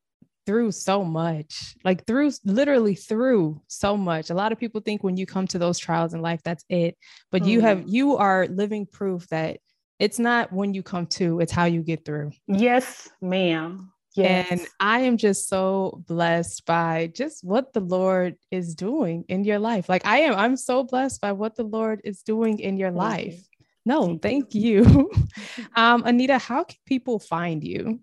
[SPEAKER 1] through so much, like through literally through so much. A lot of people think when you come to those trials in life, that's it. But mm. you have, mm. you are living proof that it's not when you come to, it's how you get through.
[SPEAKER 2] Yes, ma'am. Yes.
[SPEAKER 1] And I am just so blessed by just what the Lord is doing in your life. Like I am, I'm so blessed by what the Lord is doing in your thank life. You. No, thank, you. um, Anita, how can people find you?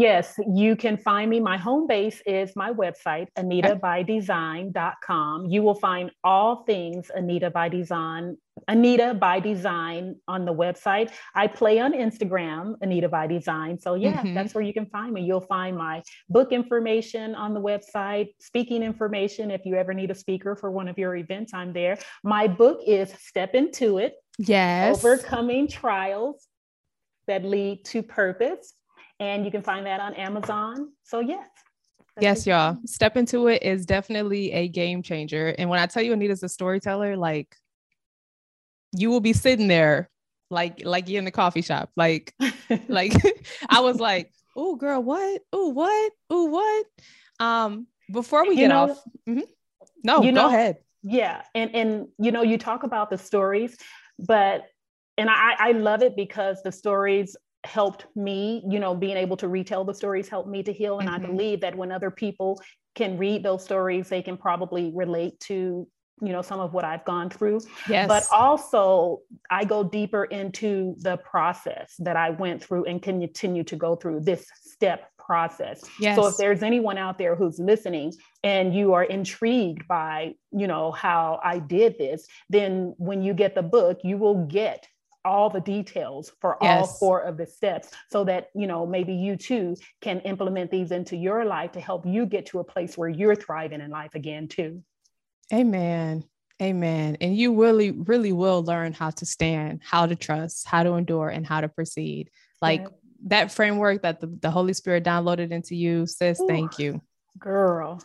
[SPEAKER 2] Yes, you can find me. My home base is my website, anitabydesign.com. You will find all things Anita by Design, Anita by Design on the website. I play on Instagram, Anita by Design. So, yeah, mm-hmm. that's where you can find me. You'll find my book information on the website, speaking information. If you ever need a speaker for one of your events, I'm there. My book is Step Into It.
[SPEAKER 1] Yes.
[SPEAKER 2] Overcoming Trials that Lead to Purpose and you can find that on Amazon. So yes.
[SPEAKER 1] Yes, y'all. Step into it is definitely a game changer. And when I tell you Anita's a storyteller, like you will be sitting there like like you in the coffee shop. Like, like I was like, oh girl, what? Oh, what? Oh, what? Um, before we get know, off, mm-hmm. no, you know, go ahead.
[SPEAKER 2] Yeah. And and you know, you talk about the stories, but and I, I love it because the stories helped me, you know, being able to retell the stories helped me to heal. And mm-hmm. I believe that when other people can read those stories, they can probably relate to you know some of what i've gone through yes. but also i go deeper into the process that i went through and can continue to go through this step process yes. so if there's anyone out there who's listening and you are intrigued by you know how i did this then when you get the book you will get all the details for yes. all four of the steps so that you know maybe you too can implement these into your life to help you get to a place where you're thriving in life again too.
[SPEAKER 1] Amen. Amen. And you really really will learn how to stand how to trust how to endure and how to proceed. Like that framework that the, the holy spirit downloaded into you says Ooh, thank you.
[SPEAKER 2] girl.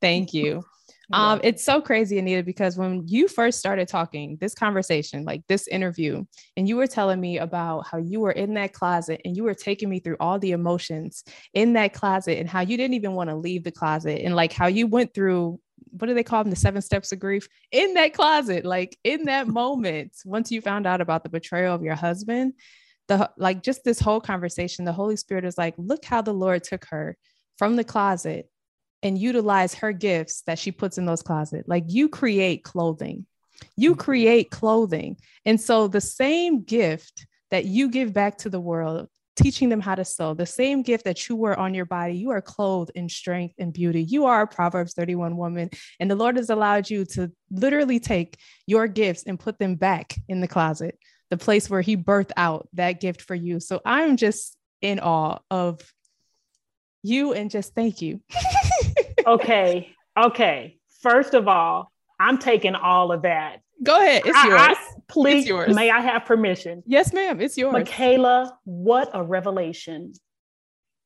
[SPEAKER 1] Thank you um, it's so crazy, Anita, because when you first started talking this conversation, like this interview, and you were telling me about how you were in that closet and you were taking me through all the emotions in that closet and how you didn't even want to leave the closet and like how you went through what do they call them the seven steps of grief? In that closet like in that moment once you found out about the betrayal of your husband the like just this whole conversation the holy spirit is like look how the lord took her from the closet and utilize her gifts that she puts in those closets. Like you create clothing, you mm-hmm. create clothing. And so the same gift that you give back to the world, teaching them how to sew, the same gift that you wear on your body, you are clothed in strength and beauty. You are a Proverbs 31 woman. And the Lord has allowed you to literally take your gifts and put them back in the closet, the place where He birthed out that gift for you. So I'm just in awe of you and just thank you.
[SPEAKER 2] okay. Okay. First of all, I'm taking all of that.
[SPEAKER 1] Go ahead. It's yours. I,
[SPEAKER 2] I, please, it's yours. may I have permission?
[SPEAKER 1] Yes, ma'am. It's yours.
[SPEAKER 2] Michaela, what a revelation.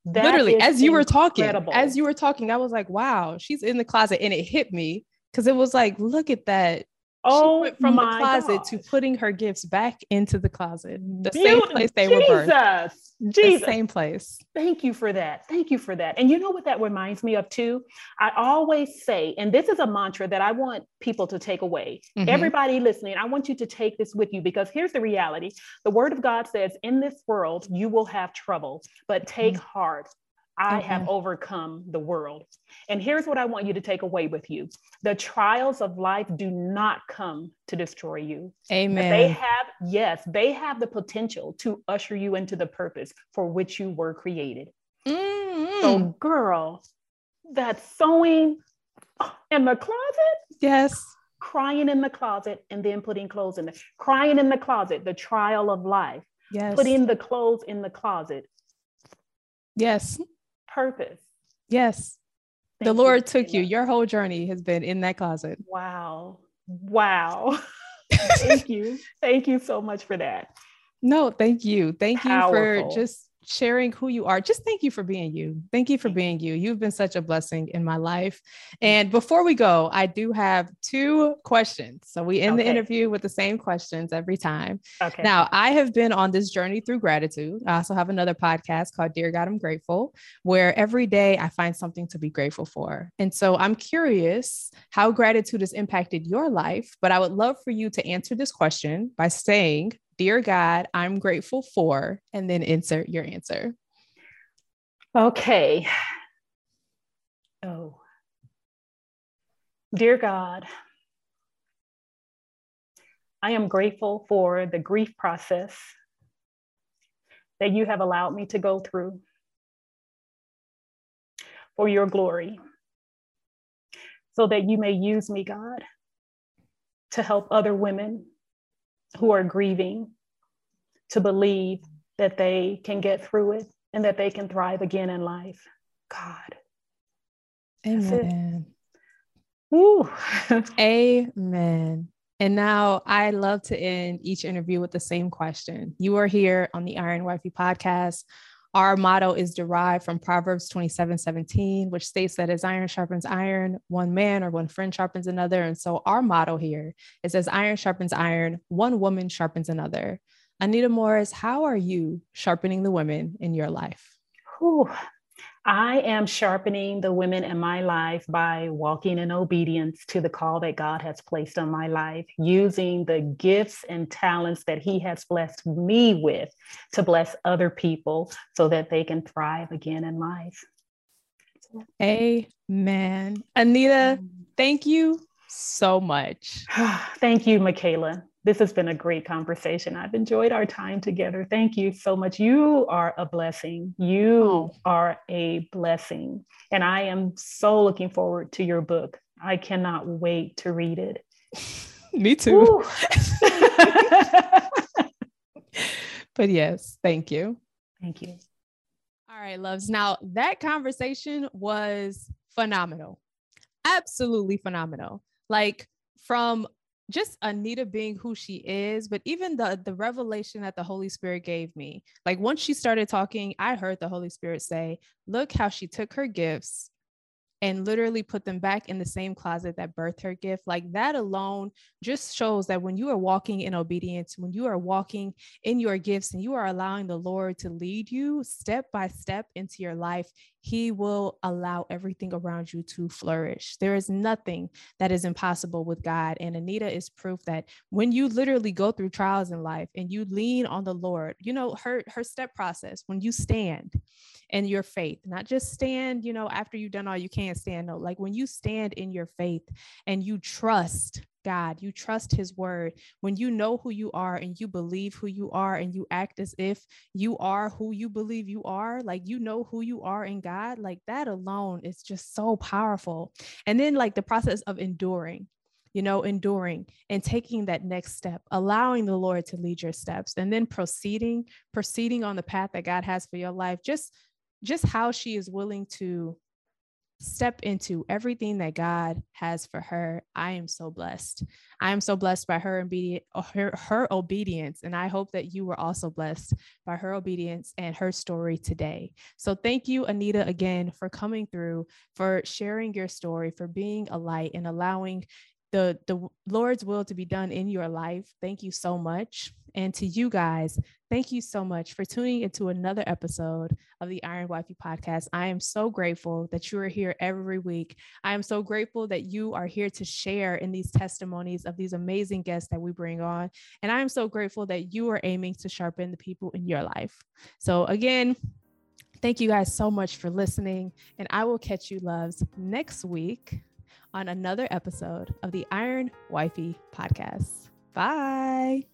[SPEAKER 1] That Literally, as you were talking, as you were talking, I was like, wow, she's in the closet. And it hit me because it was like, look at that. Oh, from the closet gosh. to putting her gifts back into the closet, the same place they Jesus. were birthed. Jesus. The same place.
[SPEAKER 2] Thank you for that. Thank you for that. And you know what that reminds me of too? I always say, and this is a mantra that I want people to take away. Mm-hmm. Everybody listening, I want you to take this with you because here's the reality. The word of God says, in this world, you will have trouble, but take mm-hmm. heart. I have overcome the world. And here's what I want you to take away with you the trials of life do not come to destroy you.
[SPEAKER 1] Amen.
[SPEAKER 2] They have, yes, they have the potential to usher you into the purpose for which you were created. Mm-hmm. So, girl, that sewing in the closet.
[SPEAKER 1] Yes.
[SPEAKER 2] Crying in the closet and then putting clothes in the crying in the closet, the trial of life.
[SPEAKER 1] Yes.
[SPEAKER 2] Putting the clothes in the closet.
[SPEAKER 1] Yes
[SPEAKER 2] purpose.
[SPEAKER 1] Yes. Thank the Lord took you. Your whole journey has been in that closet.
[SPEAKER 2] Wow. Wow. thank you. Thank you so much for that.
[SPEAKER 1] No, thank you. Thank Powerful. you for just sharing who you are. Just thank you for being you. Thank you for being you. You've been such a blessing in my life. And before we go, I do have two questions. So we end okay. the interview with the same questions every time. Okay. Now, I have been on this journey through gratitude. I also have another podcast called Dear God, I'm Grateful, where every day I find something to be grateful for. And so I'm curious how gratitude has impacted your life, but I would love for you to answer this question by saying, Dear God, I'm grateful for, and then insert your answer.
[SPEAKER 2] Okay. Oh. Dear God, I am grateful for the grief process that you have allowed me to go through for your glory, so that you may use me, God, to help other women who are grieving to believe that they can get through it and that they can thrive again in life. God.
[SPEAKER 1] Amen. Woo. Amen. And now I love to end each interview with the same question. You are here on the Iron Wifey podcast. Our motto is derived from Proverbs 27 17, which states that as iron sharpens iron, one man or one friend sharpens another. And so our motto here is as iron sharpens iron, one woman sharpens another. Anita Morris, how are you sharpening the women in your life?
[SPEAKER 2] Whew. I am sharpening the women in my life by walking in obedience to the call that God has placed on my life, using the gifts and talents that He has blessed me with to bless other people so that they can thrive again in life.
[SPEAKER 1] Amen. Anita, thank you so much.
[SPEAKER 2] thank you, Michaela this has been a great conversation. I've enjoyed our time together. Thank you so much. You are a blessing. You oh. are a blessing. And I am so looking forward to your book. I cannot wait to read it.
[SPEAKER 1] Me too. but yes, thank you.
[SPEAKER 2] Thank you.
[SPEAKER 1] All right, loves. Now, that conversation was phenomenal. Absolutely phenomenal. Like, from just Anita being who she is, but even the the revelation that the Holy Spirit gave me. Like once she started talking, I heard the Holy Spirit say, "Look how she took her gifts and literally put them back in the same closet that birthed her gift. Like that alone just shows that when you are walking in obedience, when you are walking in your gifts and you are allowing the Lord to lead you step by step into your life, He will allow everything around you to flourish. There is nothing that is impossible with God. And Anita is proof that when you literally go through trials in life and you lean on the Lord, you know, her her step process, when you stand in your faith, not just stand, you know, after you've done all you can stand. No, like when you stand in your faith and you trust God, you trust his word, when you know who you are and you believe who you are and you act as if you are who you believe you are, like you know who you are in God, like that alone is just so powerful. And then, like the process of enduring, you know, enduring and taking that next step, allowing the Lord to lead your steps, and then proceeding, proceeding on the path that God has for your life, just just how she is willing to step into everything that God has for her. I am so blessed. I am so blessed by her obedience, her, her obedience, and I hope that you were also blessed by her obedience and her story today. So thank you, Anita, again for coming through, for sharing your story, for being a light and allowing the the Lord's will to be done in your life. Thank you so much. And to you guys, thank you so much for tuning into another episode of the Iron Wifey podcast. I am so grateful that you are here every week. I am so grateful that you are here to share in these testimonies of these amazing guests that we bring on. And I am so grateful that you are aiming to sharpen the people in your life. So, again, thank you guys so much for listening. And I will catch you, loves, next week on another episode of the Iron Wifey podcast. Bye.